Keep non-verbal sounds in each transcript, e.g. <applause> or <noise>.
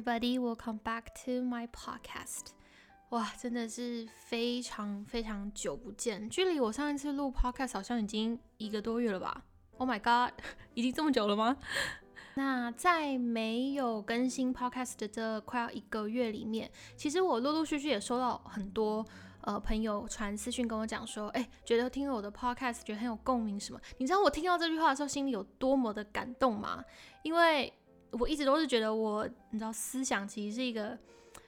everybody. Welcome back to my podcast. 哇，真的是非常非常久不见，距离我上一次录 podcast 好像已经一个多月了吧？Oh my god，<laughs> 已经这么久了吗？<laughs> 那在没有更新 podcast 的这快要一个月里面，其实我陆陆续续也收到很多呃朋友传私讯跟我讲说，哎，觉得听了我的 podcast 觉得很有共鸣什么？你知道我听到这句话的时候心里有多么的感动吗？因为我一直都是觉得我，你知道思想其实是一个。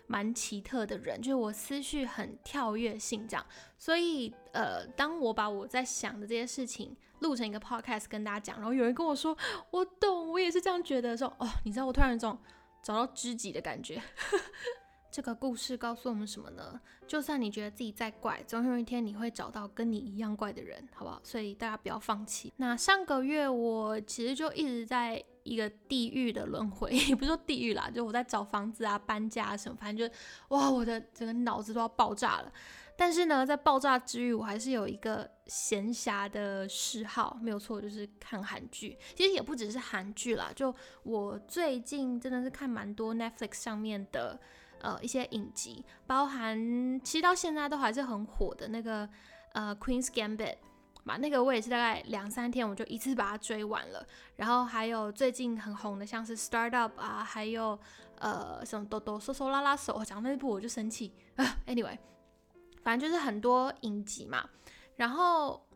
蛮奇特的人，就是我思绪很跳跃性这样，所以呃，当我把我在想的这些事情录成一个 podcast 跟大家讲，然后有人跟我说我懂，我也是这样觉得，说哦，你知道我突然有种找到知己的感觉。<laughs> 这个故事告诉我们什么呢？就算你觉得自己再怪，总有一天你会找到跟你一样怪的人，好不好？所以大家不要放弃。那上个月我其实就一直在一个地狱的轮回，<laughs> 也不是说地狱啦，就我在找房子啊、搬家什么，反正就哇，我的整个脑子都要爆炸了。但是呢，在爆炸之余，我还是有一个闲暇的嗜好，没有错，就是看韩剧。其实也不只是韩剧啦，就我最近真的是看蛮多 Netflix 上面的。呃，一些影集，包含其实到现在都还是很火的那个呃《Queen's Gambit》嘛，那个我也是大概两三天我就一次把它追完了。然后还有最近很红的，像是《Startup》啊，还有呃什么哆哆嗦嗦拉拉手，讲那部我就生气啊。Anyway，反正就是很多影集嘛。然后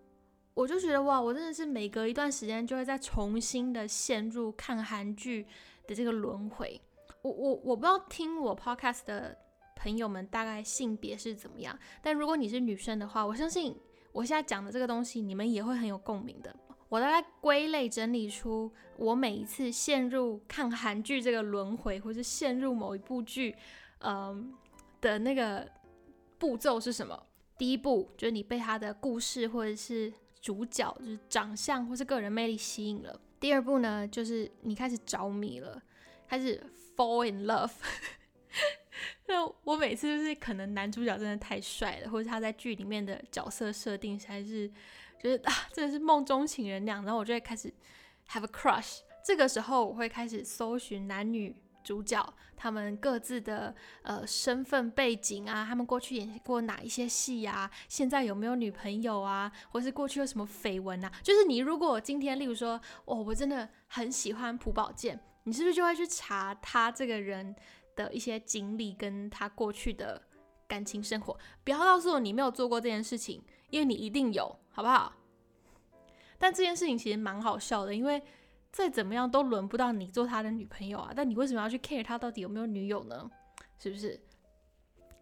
我就觉得哇，我真的是每隔一段时间就会再重新的陷入看韩剧的这个轮回。我我我不知道听我 podcast 的朋友们大概性别是怎么样，但如果你是女生的话，我相信我现在讲的这个东西你们也会很有共鸣的。我大概归类整理出我每一次陷入看韩剧这个轮回，或是陷入某一部剧，嗯的那个步骤是什么？第一步就是你被他的故事或者是主角就是长相或是个人魅力吸引了。第二步呢，就是你开始着迷了。开始 fall in love，<laughs> <laughs> 那我每次就是可能男主角真的太帅了，或者他在剧里面的角色设定还是觉得啊，真的是梦中情人那样，然后我就会开始 have a crush。这个时候我会开始搜寻男女主角他们各自的呃身份背景啊，他们过去演过哪一些戏啊，现在有没有女朋友啊，或是过去有什么绯闻啊？就是你如果今天例如说，哦，我真的很喜欢朴宝剑。你是不是就会去查他这个人的一些经历，跟他过去的感情生活？不要告诉我你没有做过这件事情，因为你一定有，好不好？但这件事情其实蛮好笑的，因为再怎么样都轮不到你做他的女朋友啊。但你为什么要去 care 他到底有没有女友呢？是不是？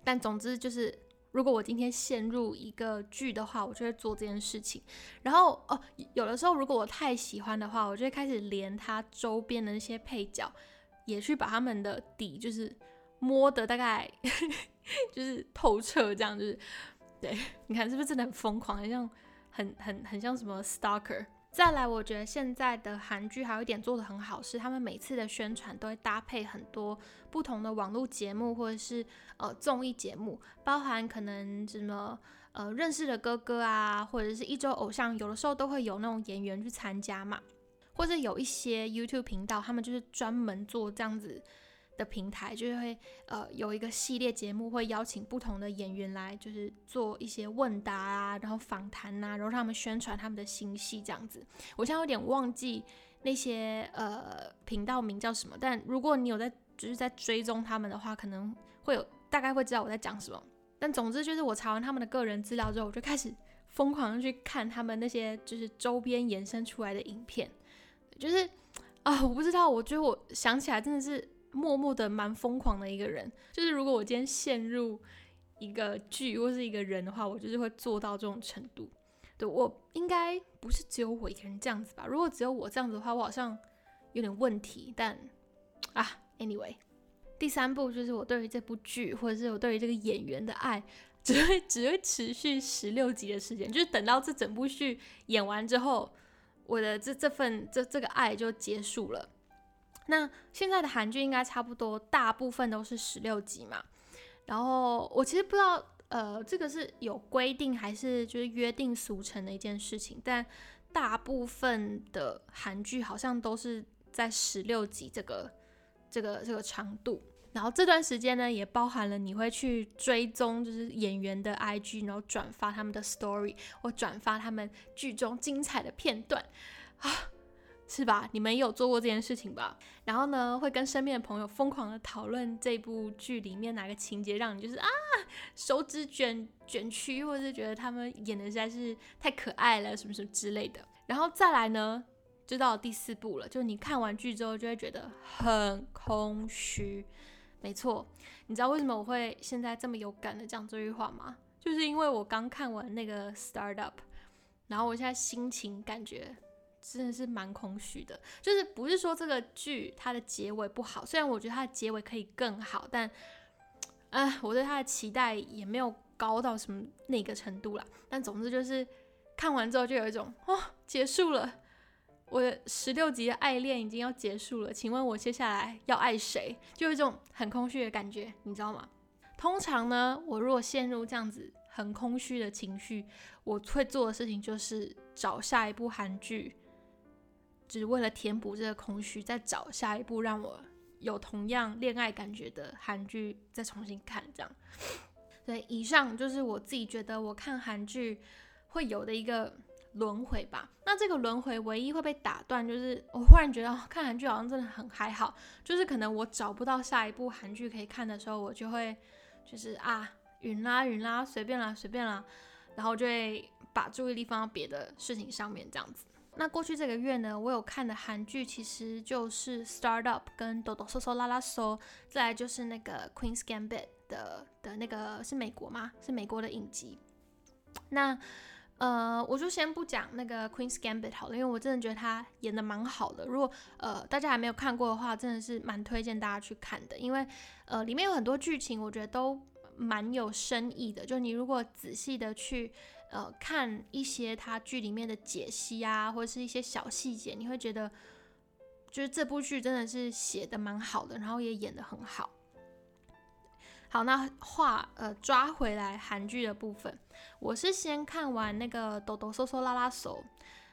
但总之就是。如果我今天陷入一个剧的话，我就会做这件事情。然后哦，有的时候如果我太喜欢的话，我就会开始连他周边的那些配角也去把他们的底就是摸的大概 <laughs> 就是透彻，这样就是对，你看是不是真的很疯狂，很像很很很像什么 stalker。再来，我觉得现在的韩剧还有一点做的很好，是他们每次的宣传都会搭配很多不同的网络节目或者是呃综艺节目，包含可能什么呃认识的哥哥啊，或者是一周偶像，有的时候都会有那种演员去参加嘛，或者有一些 YouTube 频道，他们就是专门做这样子。的平台就是会呃有一个系列节目，会邀请不同的演员来，就是做一些问答啊，然后访谈呐，然后让他们宣传他们的新戏这样子。我现在有点忘记那些呃频道名叫什么，但如果你有在就是在追踪他们的话，可能会有大概会知道我在讲什么。但总之就是我查完他们的个人资料之后，我就开始疯狂的去看他们那些就是周边延伸出来的影片，就是啊我不知道，我觉得我想起来真的是。默默的蛮疯狂的一个人，就是如果我今天陷入一个剧或是一个人的话，我就是会做到这种程度。对我应该不是只有我一个人这样子吧？如果只有我这样子的话，我好像有点问题。但啊，anyway，第三步就是我对于这部剧或者是我对于这个演员的爱，只会只会持续十六集的时间，就是等到这整部剧演完之后，我的这这份这这个爱就结束了。那现在的韩剧应该差不多，大部分都是十六集嘛。然后我其实不知道，呃，这个是有规定还是就是约定俗成的一件事情。但大部分的韩剧好像都是在十六集这个、这个、这个长度。然后这段时间呢，也包含了你会去追踪就是演员的 IG，然后转发他们的 story，或转发他们剧中精彩的片段啊。是吧？你们有做过这件事情吧？然后呢，会跟身边的朋友疯狂的讨论这部剧里面哪个情节让你就是啊手指卷卷曲，或者是觉得他们演的实在是太可爱了，什么什么之类的。然后再来呢，就到第四部了，就是你看完剧之后就会觉得很空虚。没错，你知道为什么我会现在这么有感的讲这句话吗？就是因为我刚看完那个 Startup，然后我现在心情感觉。真的是蛮空虚的，就是不是说这个剧它的结尾不好，虽然我觉得它的结尾可以更好，但，啊，我对它的期待也没有高到什么那个程度啦。但总之就是看完之后就有一种，哦，结束了，我的十六集的爱恋已经要结束了，请问我接下来要爱谁？就有一种很空虚的感觉，你知道吗？通常呢，我如果陷入这样子很空虚的情绪，我会做的事情就是找下一部韩剧。只为了填补这个空虚，再找下一部让我有同样恋爱感觉的韩剧，再重新看这样。对，以上就是我自己觉得我看韩剧会有的一个轮回吧。那这个轮回唯一会被打断，就是我忽然觉得看韩剧好像真的很还好，就是可能我找不到下一部韩剧可以看的时候，我就会就是啊云啦云啦，随便啦随便啦，然后就会把注意力放到别的事情上面这样子。那过去这个月呢，我有看的韩剧其实就是《Start Up》跟《哆哆嗦嗦拉拉嗦》，再来就是那个《Queen's Gambit》的的那个是美国吗？是美国的影集。那呃，我就先不讲那个《Queen's Gambit》好了，因为我真的觉得他演的蛮好的。如果呃大家还没有看过的话，真的是蛮推荐大家去看的，因为呃里面有很多剧情，我觉得都蛮有深意的。就你如果仔细的去。呃，看一些他剧里面的解析啊，或者是一些小细节，你会觉得，就是这部剧真的是写的蛮好的，然后也演的很好。好，那话呃抓回来韩剧的部分，我是先看完那个抖抖嗖嗖拉拉手。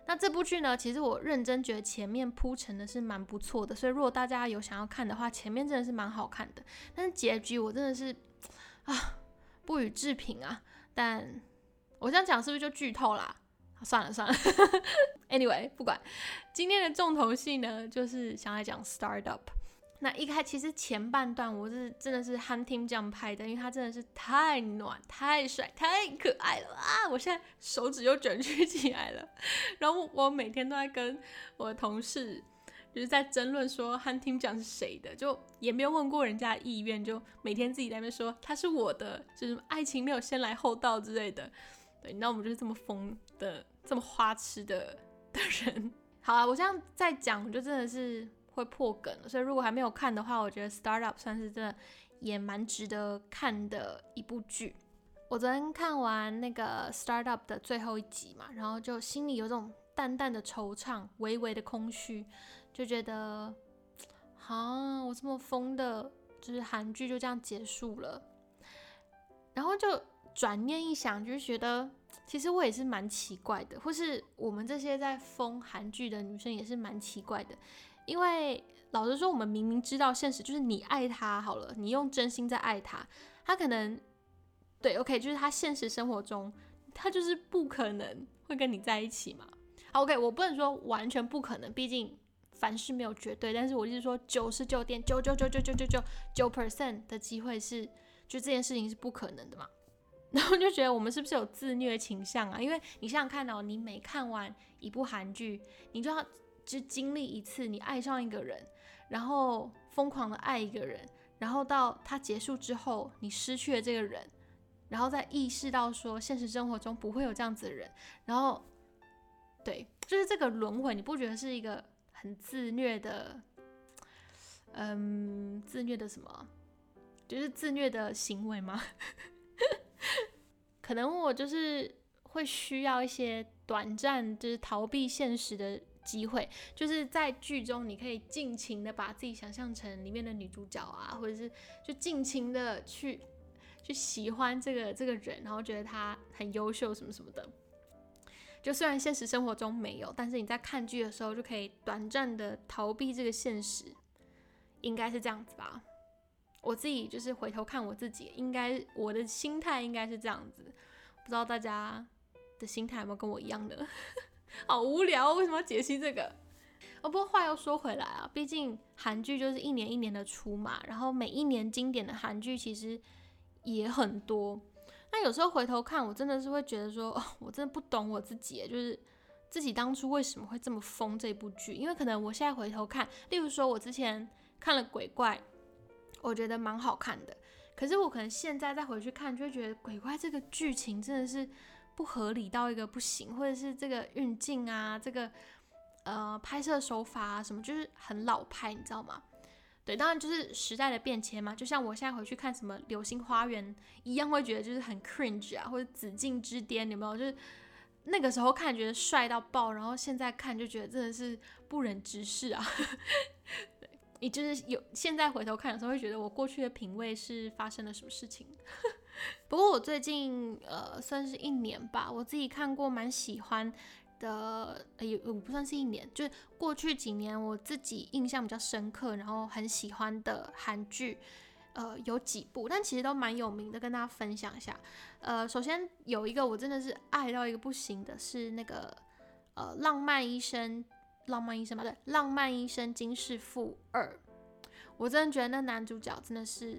那这部剧呢，其实我认真觉得前面铺陈的是蛮不错的，所以如果大家有想要看的话，前面真的是蛮好看的。但是结局我真的是啊不予置评啊，但。我这样讲是不是就剧透啦？算了算了，<laughs> Anyway，不管。今天的重头戏呢，就是想来讲 Startup。那一开其实前半段我是真的是 Hunting 这样拍的，因为他真的是太暖、太帅、太可爱了啊！我现在手指又卷曲起来了。然后我每天都在跟我的同事。就是在争论说 Hunting 奖是谁的，就也没有问过人家意愿，就每天自己在那边说他是我的，就是爱情没有先来后到之类的。对，那我们就是这么疯的、这么花痴的的人。好了，我这样再讲，我就真的是会破梗。所以如果还没有看的话，我觉得 Startup 算是真的也蛮值得看的一部剧。我昨天看完那个 Startup 的最后一集嘛，然后就心里有种淡淡的惆怅、微微的空虚。就觉得，啊，我这么疯的，就是韩剧就这样结束了。然后就转念一想，就是觉得其实我也是蛮奇怪的，或是我们这些在疯韩剧的女生也是蛮奇怪的。因为老实说，我们明明知道现实，就是你爱他好了，你用真心在爱他，他可能对 OK，就是他现实生活中他就是不可能会跟你在一起嘛。OK，我不能说完全不可能，毕竟。凡事没有绝对，但是我就是说，九十九点九九九九九九九九 percent 的机会是，就这件事情是不可能的嘛。<laughs> 然后就觉得我们是不是有自虐倾向啊？因为你想想看哦，你每看完一部韩剧，你就要就经历一次你爱上一个人，然后疯狂的爱一个人，然后到他结束之后，你失去了这个人，然后再意识到说现实生活中不会有这样子的人，然后对，就是这个轮回，你不觉得是一个？很自虐的，嗯，自虐的什么？就是自虐的行为吗？<laughs> 可能我就是会需要一些短暂，就是逃避现实的机会，就是在剧中你可以尽情的把自己想象成里面的女主角啊，或者是就尽情的去去喜欢这个这个人，然后觉得他很优秀什么什么的。就虽然现实生活中没有，但是你在看剧的时候就可以短暂的逃避这个现实，应该是这样子吧。我自己就是回头看我自己，应该我的心态应该是这样子，不知道大家的心态有没有跟我一样的？好无聊，为什么要解析这个？哦，不过话又说回来啊，毕竟韩剧就是一年一年的出嘛，然后每一年经典的韩剧其实也很多。那有时候回头看，我真的是会觉得说，哦，我真的不懂我自己，就是自己当初为什么会这么疯这部剧？因为可能我现在回头看，例如说我之前看了《鬼怪》，我觉得蛮好看的，可是我可能现在再回去看，就会觉得《鬼怪》这个剧情真的是不合理到一个不行，或者是这个运镜啊，这个。呃，拍摄手法啊，什么就是很老派，你知道吗？对，当然就是时代的变迁嘛。就像我现在回去看什么《流星花园》一样，会觉得就是很 cringe 啊，或者《紫禁之巅》，有没有？就是那个时候看觉得帅到爆，然后现在看就觉得真的是不忍直视啊。<laughs> 你就是有现在回头看的时候，会觉得我过去的品味是发生了什么事情。<laughs> 不过我最近呃，算是一年吧，我自己看过蛮喜欢。的也不算是一年，就是过去几年我自己印象比较深刻，然后很喜欢的韩剧，呃，有几部，但其实都蛮有名的，跟大家分享一下。呃，首先有一个我真的是爱到一个不行的，是那个呃《浪漫医生》，浪漫医生嘛，对，《浪漫医生金世富二》，我真的觉得那男主角真的是。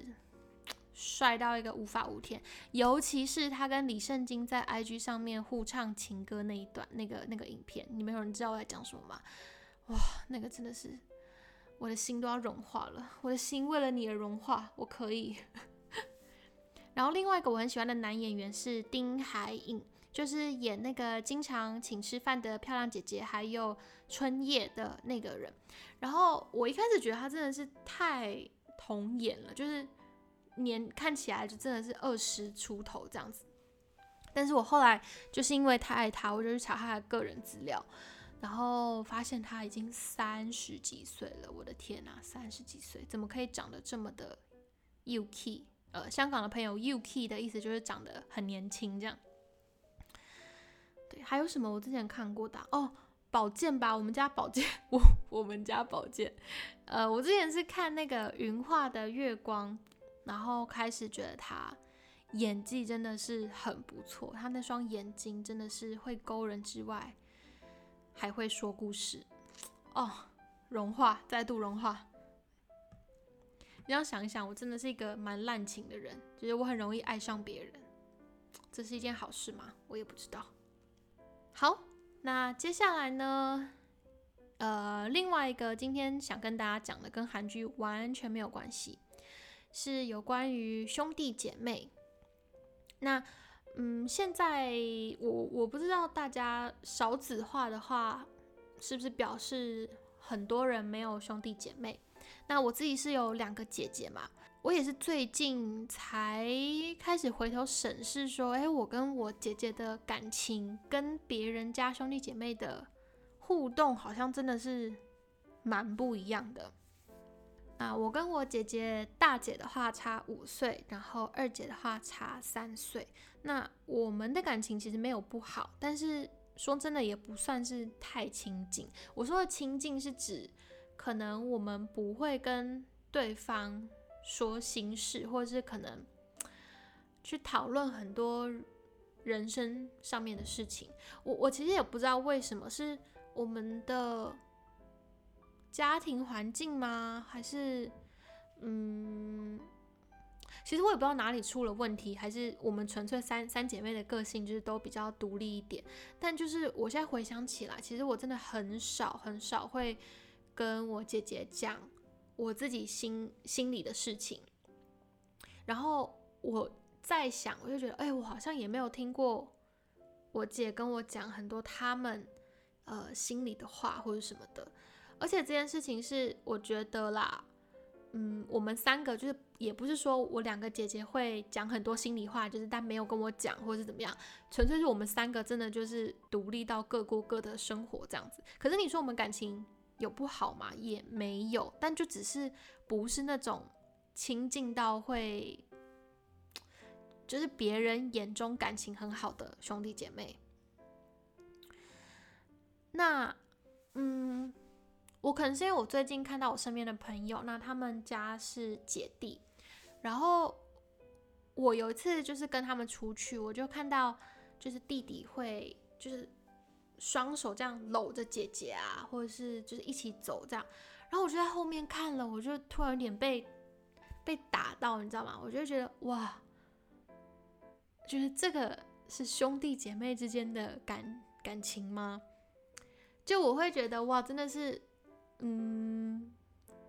帅到一个无法无天，尤其是他跟李圣经在 IG 上面互唱情歌那一段，那个那个影片，你们有人知道我在讲什么吗？哇，那个真的是我的心都要融化了，我的心为了你而融化，我可以。<laughs> 然后另外一个我很喜欢的男演员是丁海寅，就是演那个经常请吃饭的漂亮姐姐，还有春夜的那个人。然后我一开始觉得他真的是太童颜了，就是。年看起来就真的是二十出头这样子，但是我后来就是因为太爱他，我就去查他的个人资料，然后发现他已经三十几岁了。我的天呐，三十几岁怎么可以长得这么的 UK？呃，香港的朋友 UK 的意思就是长得很年轻这样。对，还有什么我之前看过的哦？宝剑吧，我们家宝剑，我我们家宝剑。呃，我之前是看那个云画的月光。然后开始觉得他演技真的是很不错，他那双眼睛真的是会勾人之外，还会说故事哦，融化，再度融化。你要想一想，我真的是一个蛮滥情的人，就是我很容易爱上别人，这是一件好事吗？我也不知道。好，那接下来呢？呃，另外一个今天想跟大家讲的，跟韩剧完全没有关系。是有关于兄弟姐妹。那，嗯，现在我我不知道大家少子化的话，是不是表示很多人没有兄弟姐妹？那我自己是有两个姐姐嘛，我也是最近才开始回头审视，说，哎，我跟我姐姐的感情跟别人家兄弟姐妹的互动，好像真的是蛮不一样的。啊，我跟我姐姐大姐的话差五岁，然后二姐的话差三岁。那我们的感情其实没有不好，但是说真的也不算是太亲近。我说的亲近是指，可能我们不会跟对方说心事，或者是可能去讨论很多人生上面的事情。我我其实也不知道为什么是我们的。家庭环境吗？还是，嗯，其实我也不知道哪里出了问题，还是我们纯粹三三姐妹的个性就是都比较独立一点。但就是我现在回想起来，其实我真的很少很少会跟我姐姐讲我自己心心里的事情。然后我在想，我就觉得，哎，我好像也没有听过我姐跟我讲很多他们呃心里的话或者什么的。而且这件事情是我觉得啦，嗯，我们三个就是也不是说我两个姐姐会讲很多心里话，就是但没有跟我讲或是怎么样，纯粹是我们三个真的就是独立到各过各的生活这样子。可是你说我们感情有不好吗？也没有，但就只是不是那种亲近到会，就是别人眼中感情很好的兄弟姐妹。那，嗯。我可能是因为我最近看到我身边的朋友，那他们家是姐弟，然后我有一次就是跟他们出去，我就看到就是弟弟会就是双手这样搂着姐姐啊，或者是就是一起走这样。然后我就在后面看了，我就突然有点被被打到，你知道吗？我就觉得哇，就是这个是兄弟姐妹之间的感感情吗？就我会觉得哇，真的是，嗯，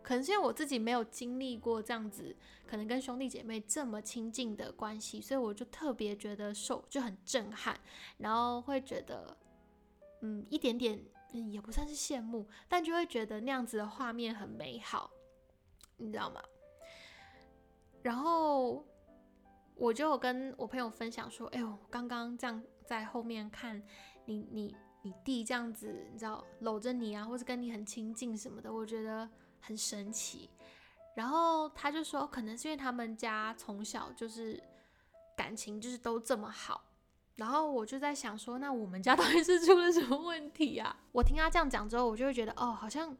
可能是因为我自己没有经历过这样子，可能跟兄弟姐妹这么亲近的关系，所以我就特别觉得受就很震撼，然后会觉得，嗯，一点点。嗯，也不算是羡慕，但就会觉得那样子的画面很美好，你知道吗？然后我就跟我朋友分享说：“哎呦，刚刚这样在后面看你、你、你弟这样子，你知道搂着你啊，或者跟你很亲近什么的，我觉得很神奇。”然后他就说：“可能是因为他们家从小就是感情就是都这么好。”然后我就在想说，那我们家到底是出了什么问题呀？我听他这样讲之后，我就会觉得，哦，好像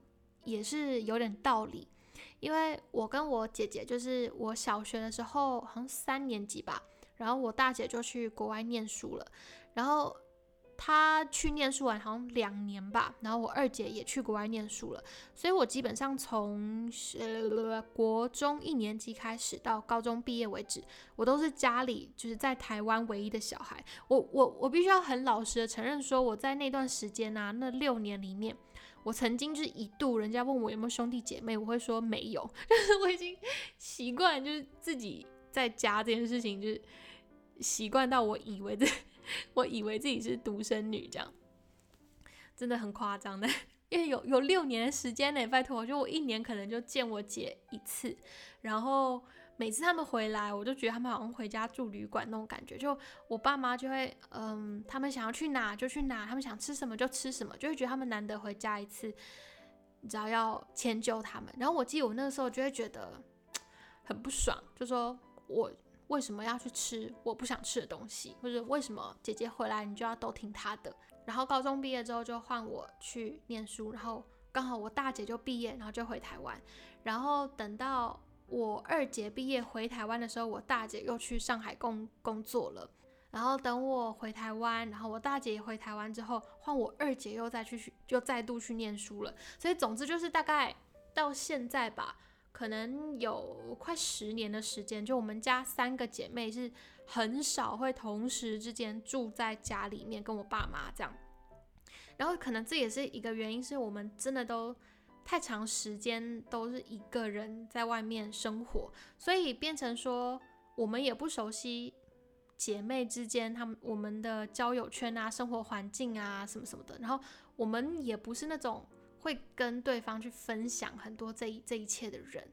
也是有点道理。因为我跟我姐姐，就是我小学的时候，好像三年级吧，然后我大姐就去国外念书了，然后。他去念书完好像两年吧，然后我二姐也去国外念书了，所以我基本上从呃国中一年级开始到高中毕业为止，我都是家里就是在台湾唯一的小孩。我我我必须要很老实的承认说，我在那段时间啊，那六年里面，我曾经就是一度人家问我有没有兄弟姐妹，我会说没有，就 <laughs> 是我已经习惯就是自己在家这件事情，就是习惯到我以为的。<laughs> 我以为自己是独生女，这样真的很夸张的，<laughs> 因为有有六年的时间呢，拜托，就我一年可能就见我姐一次，然后每次他们回来，我就觉得他们好像回家住旅馆那种感觉，就我爸妈就会，嗯，他们想要去哪就去哪，他们想吃什么就吃什么，就会觉得他们难得回家一次，你知道要迁就他们，然后我记得我那个时候就会觉得 <tsk> 很不爽，就说我。为什么要去吃我不想吃的东西？或者为什么姐姐回来你就要都听她的？然后高中毕业之后就换我去念书，然后刚好我大姐就毕业，然后就回台湾。然后等到我二姐毕业回台湾的时候，我大姐又去上海工工作了。然后等我回台湾，然后我大姐也回台湾之后，换我二姐又再去又再度去念书了。所以总之就是大概到现在吧。可能有快十年的时间，就我们家三个姐妹是很少会同时之间住在家里面，跟我爸妈这样。然后可能这也是一个原因，是我们真的都太长时间都是一个人在外面生活，所以变成说我们也不熟悉姐妹之间她们我们的交友圈啊、生活环境啊什么什么的。然后我们也不是那种。会跟对方去分享很多这一这一切的人，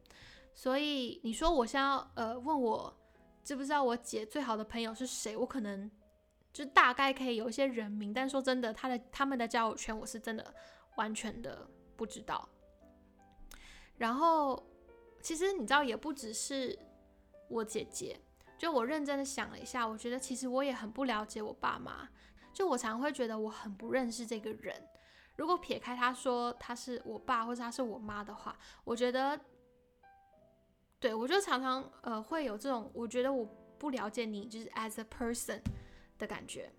所以你说我现在呃问我知不知道我姐最好的朋友是谁，我可能就大概可以有一些人名，但说真的，他的他们的交友圈我是真的完全的不知道。然后其实你知道，也不只是我姐姐，就我认真的想了一下，我觉得其实我也很不了解我爸妈，就我常会觉得我很不认识这个人。如果撇开他说他是我爸或者他是我妈的话，我觉得，对我就常常呃会有这种我觉得我不了解你就是 as a person 的感觉。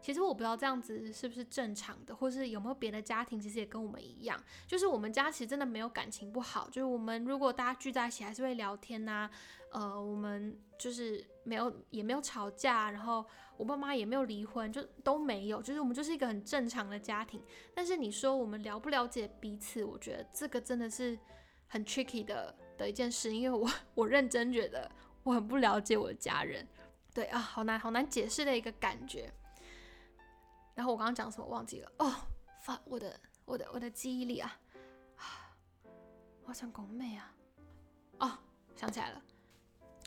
其实我不知道这样子是不是正常的，或是有没有别的家庭其实也跟我们一样，就是我们家其实真的没有感情不好，就是我们如果大家聚在一起还是会聊天呐，呃，我们就是没有也没有吵架，然后我爸妈也没有离婚，就都没有，就是我们就是一个很正常的家庭。但是你说我们了不了解彼此，我觉得这个真的是很 tricky 的的一件事，因为我我认真觉得我很不了解我的家人，对啊，好难好难解释的一个感觉。然后我刚刚讲什么忘记了。哦，发我的我的我的记忆力啊，<sighs> 我想拱妹啊，哦想起来了，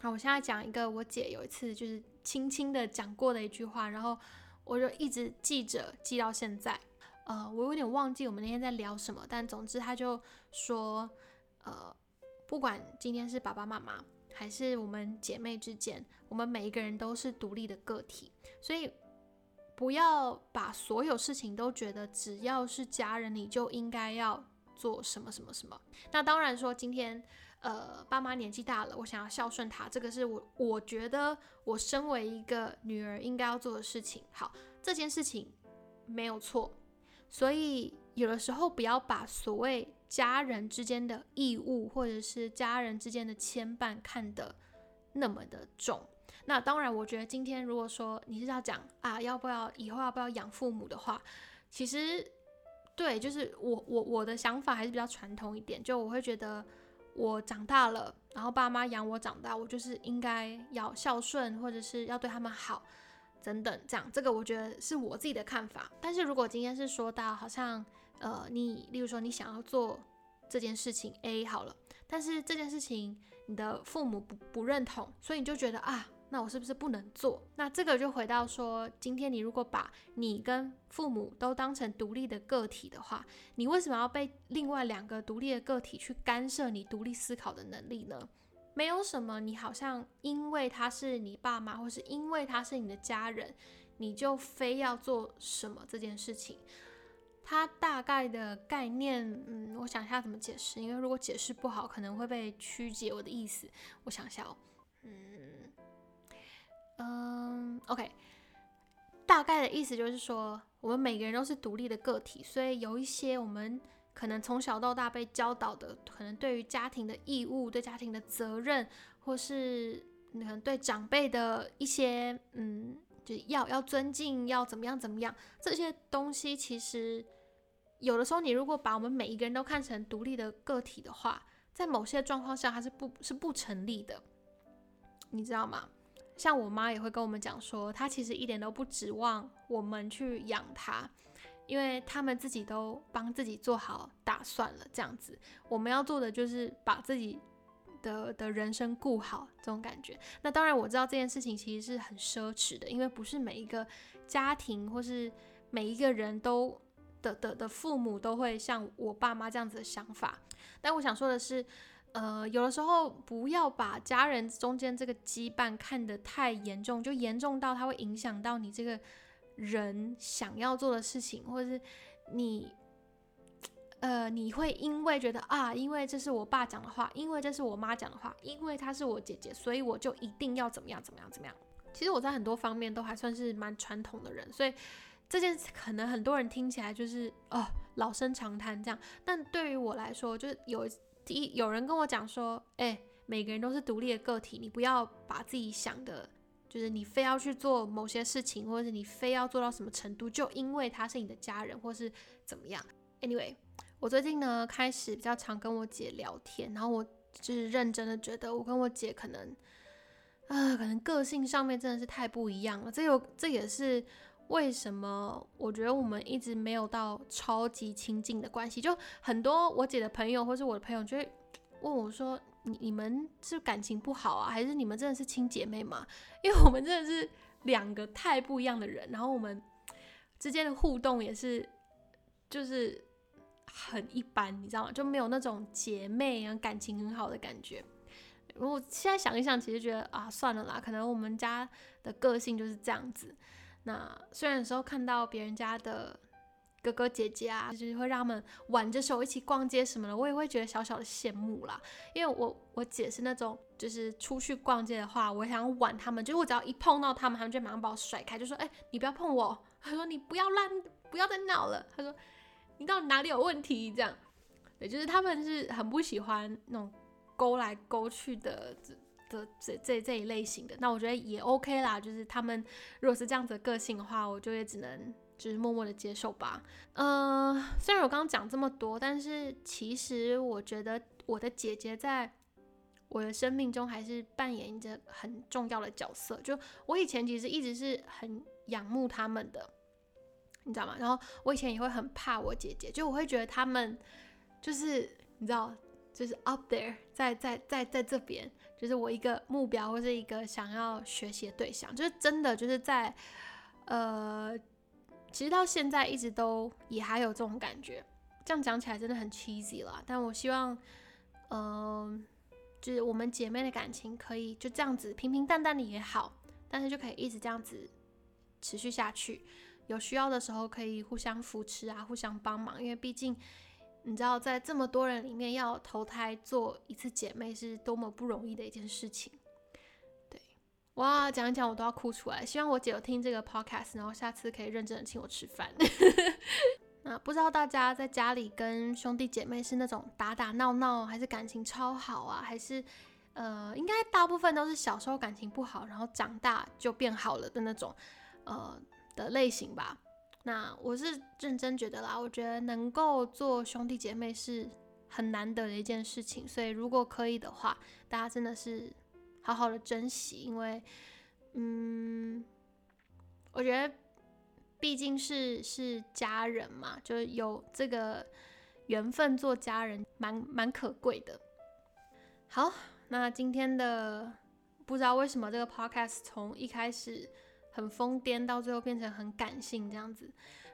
好，我现在讲一个我姐有一次就是轻轻的讲过的一句话，然后我就一直记着记到现在，呃，我有点忘记我们那天在聊什么，但总之她就说，呃，不管今天是爸爸妈妈还是我们姐妹之间，我们每一个人都是独立的个体，所以。不要把所有事情都觉得只要是家人，你就应该要做什么什么什么。那当然说，今天呃，爸妈年纪大了，我想要孝顺他，这个是我我觉得我身为一个女儿应该要做的事情。好，这件事情没有错，所以有的时候不要把所谓家人之间的义务或者是家人之间的牵绊看得那么的重。那当然，我觉得今天如果说你是要讲啊，要不要以后要不要养父母的话，其实对，就是我我我的想法还是比较传统一点，就我会觉得。我长大了，然后爸妈养我长大，我就是应该要孝顺，或者是要对他们好，等等，这样，这个我觉得是我自己的看法。但是如果今天是说到好像，呃，你，例如说你想要做这件事情 A 好了，但是这件事情你的父母不不认同，所以你就觉得啊。那我是不是不能做？那这个就回到说，今天你如果把你跟父母都当成独立的个体的话，你为什么要被另外两个独立的个体去干涉你独立思考的能力呢？没有什么，你好像因为他是你爸妈，或是因为他是你的家人，你就非要做什么这件事情。他大概的概念，嗯，我想一下怎么解释，因为如果解释不好，可能会被曲解我的意思。我想一下哦，嗯，OK，大概的意思就是说，我们每个人都是独立的个体，所以有一些我们可能从小到大被教导的，可能对于家庭的义务、对家庭的责任，或是可能对长辈的一些，嗯，就要要尊敬，要怎么样怎么样，这些东西其实有的时候，你如果把我们每一个人都看成独立的个体的话，在某些状况下，它是不是不成立的，你知道吗？像我妈也会跟我们讲说，她其实一点都不指望我们去养她，因为他们自己都帮自己做好打算了。这样子，我们要做的就是把自己的的人生顾好，这种感觉。那当然，我知道这件事情其实是很奢侈的，因为不是每一个家庭或是每一个人都的的的父母都会像我爸妈这样子的想法。但我想说的是。呃，有的时候不要把家人中间这个羁绊看得太严重，就严重到它会影响到你这个人想要做的事情，或者是你，呃，你会因为觉得啊，因为这是我爸讲的话，因为这是我妈讲的话，因为她是我姐姐，所以我就一定要怎么样怎么样怎么样。其实我在很多方面都还算是蛮传统的人，所以这件事可能很多人听起来就是哦老生常谈这样，但对于我来说，就是有。第一，有人跟我讲说，哎，每个人都是独立的个体，你不要把自己想的，就是你非要去做某些事情，或者是你非要做到什么程度，就因为他是你的家人，或是怎么样。Anyway，我最近呢开始比较常跟我姐聊天，然后我就是认真的觉得，我跟我姐可能，啊，可能个性上面真的是太不一样了。这有，这也是。为什么我觉得我们一直没有到超级亲近的关系？就很多我姐的朋友或是我的朋友就会问我说：“你你们是感情不好啊，还是你们真的是亲姐妹吗？”因为我们真的是两个太不一样的人，然后我们之间的互动也是就是很一般，你知道吗？就没有那种姐妹啊感情很好的感觉。如果现在想一想，其实觉得啊，算了啦，可能我们家的个性就是这样子。那虽然有时候看到别人家的哥哥姐姐啊，就是会让他们挽着手一起逛街什么的，我也会觉得小小的羡慕啦。因为我我姐是那种，就是出去逛街的话，我想挽他们，就是我只要一碰到他们，他们就马上把我甩开，就说：“哎，你不要碰我。”他说：“你不要乱，不要再闹了。”他说：“你到底哪里有问题？”这样，对，就是他们是很不喜欢那种勾来勾去的。的这这这一类型的，那我觉得也 OK 啦。就是他们如果是这样子的个性的话，我就也只能就是默默的接受吧。嗯，虽然我刚刚讲这么多，但是其实我觉得我的姐姐在我的生命中还是扮演着很重要的角色。就我以前其实一直是很仰慕他们的，你知道吗？然后我以前也会很怕我姐姐，就我会觉得他们就是你知道，就是 up there，在在在在这边。就是我一个目标，或是一个想要学习的对象，就是真的就是在，呃，其实到现在一直都也还有这种感觉。这样讲起来真的很 cheesy 了，但我希望，嗯，就是我们姐妹的感情可以就这样子平平淡淡的也好，但是就可以一直这样子持续下去。有需要的时候可以互相扶持啊，互相帮忙，因为毕竟你知道，在这么多人里面要投胎做一次姐妹是多么不容易的一件事情。对，哇，讲一讲我都要哭出来。希望我姐有听这个 podcast，然后下次可以认真的请我吃饭。<laughs> 那不知道大家在家里跟兄弟姐妹是那种打打闹闹，还是感情超好啊？还是呃，应该大部分都是小时候感情不好，然后长大就变好了的那种呃的类型吧。那我是认真觉得啦，我觉得能够做兄弟姐妹是很难得的一件事情，所以如果可以的话，大家真的是好好的珍惜，因为嗯，我觉得毕竟是是家人嘛，就有这个缘分做家人，蛮蛮可贵的。好，那今天的不知道为什么这个 podcast 从一开始。很疯癫，到最后变成很感性这样子。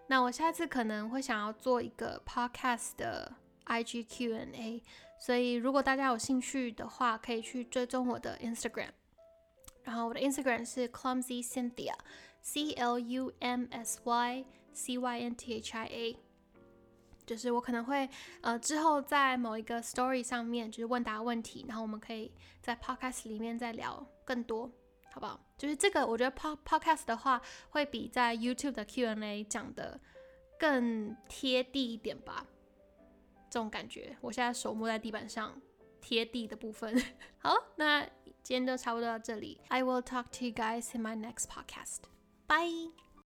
那我下次可能会想要做一个 podcast 的 IG Q&A，所以如果大家有兴趣的话，可以去追踪我的 Instagram。然后我的 Instagram 是 clumsy cynthia，C L U M S Y C Y N T H I A。就是我可能会呃之后在某一个 story 上面就是问答问题，然后我们可以在 podcast 里面再聊更多。好不好？就是这个，我觉得 pod podcast 的话，会比在 YouTube 的 Q&A 讲的更贴地一点吧。这种感觉，我现在手摸在地板上，贴地的部分。好，那今天就差不多到这里。I will talk to you guys in my next podcast. Bye.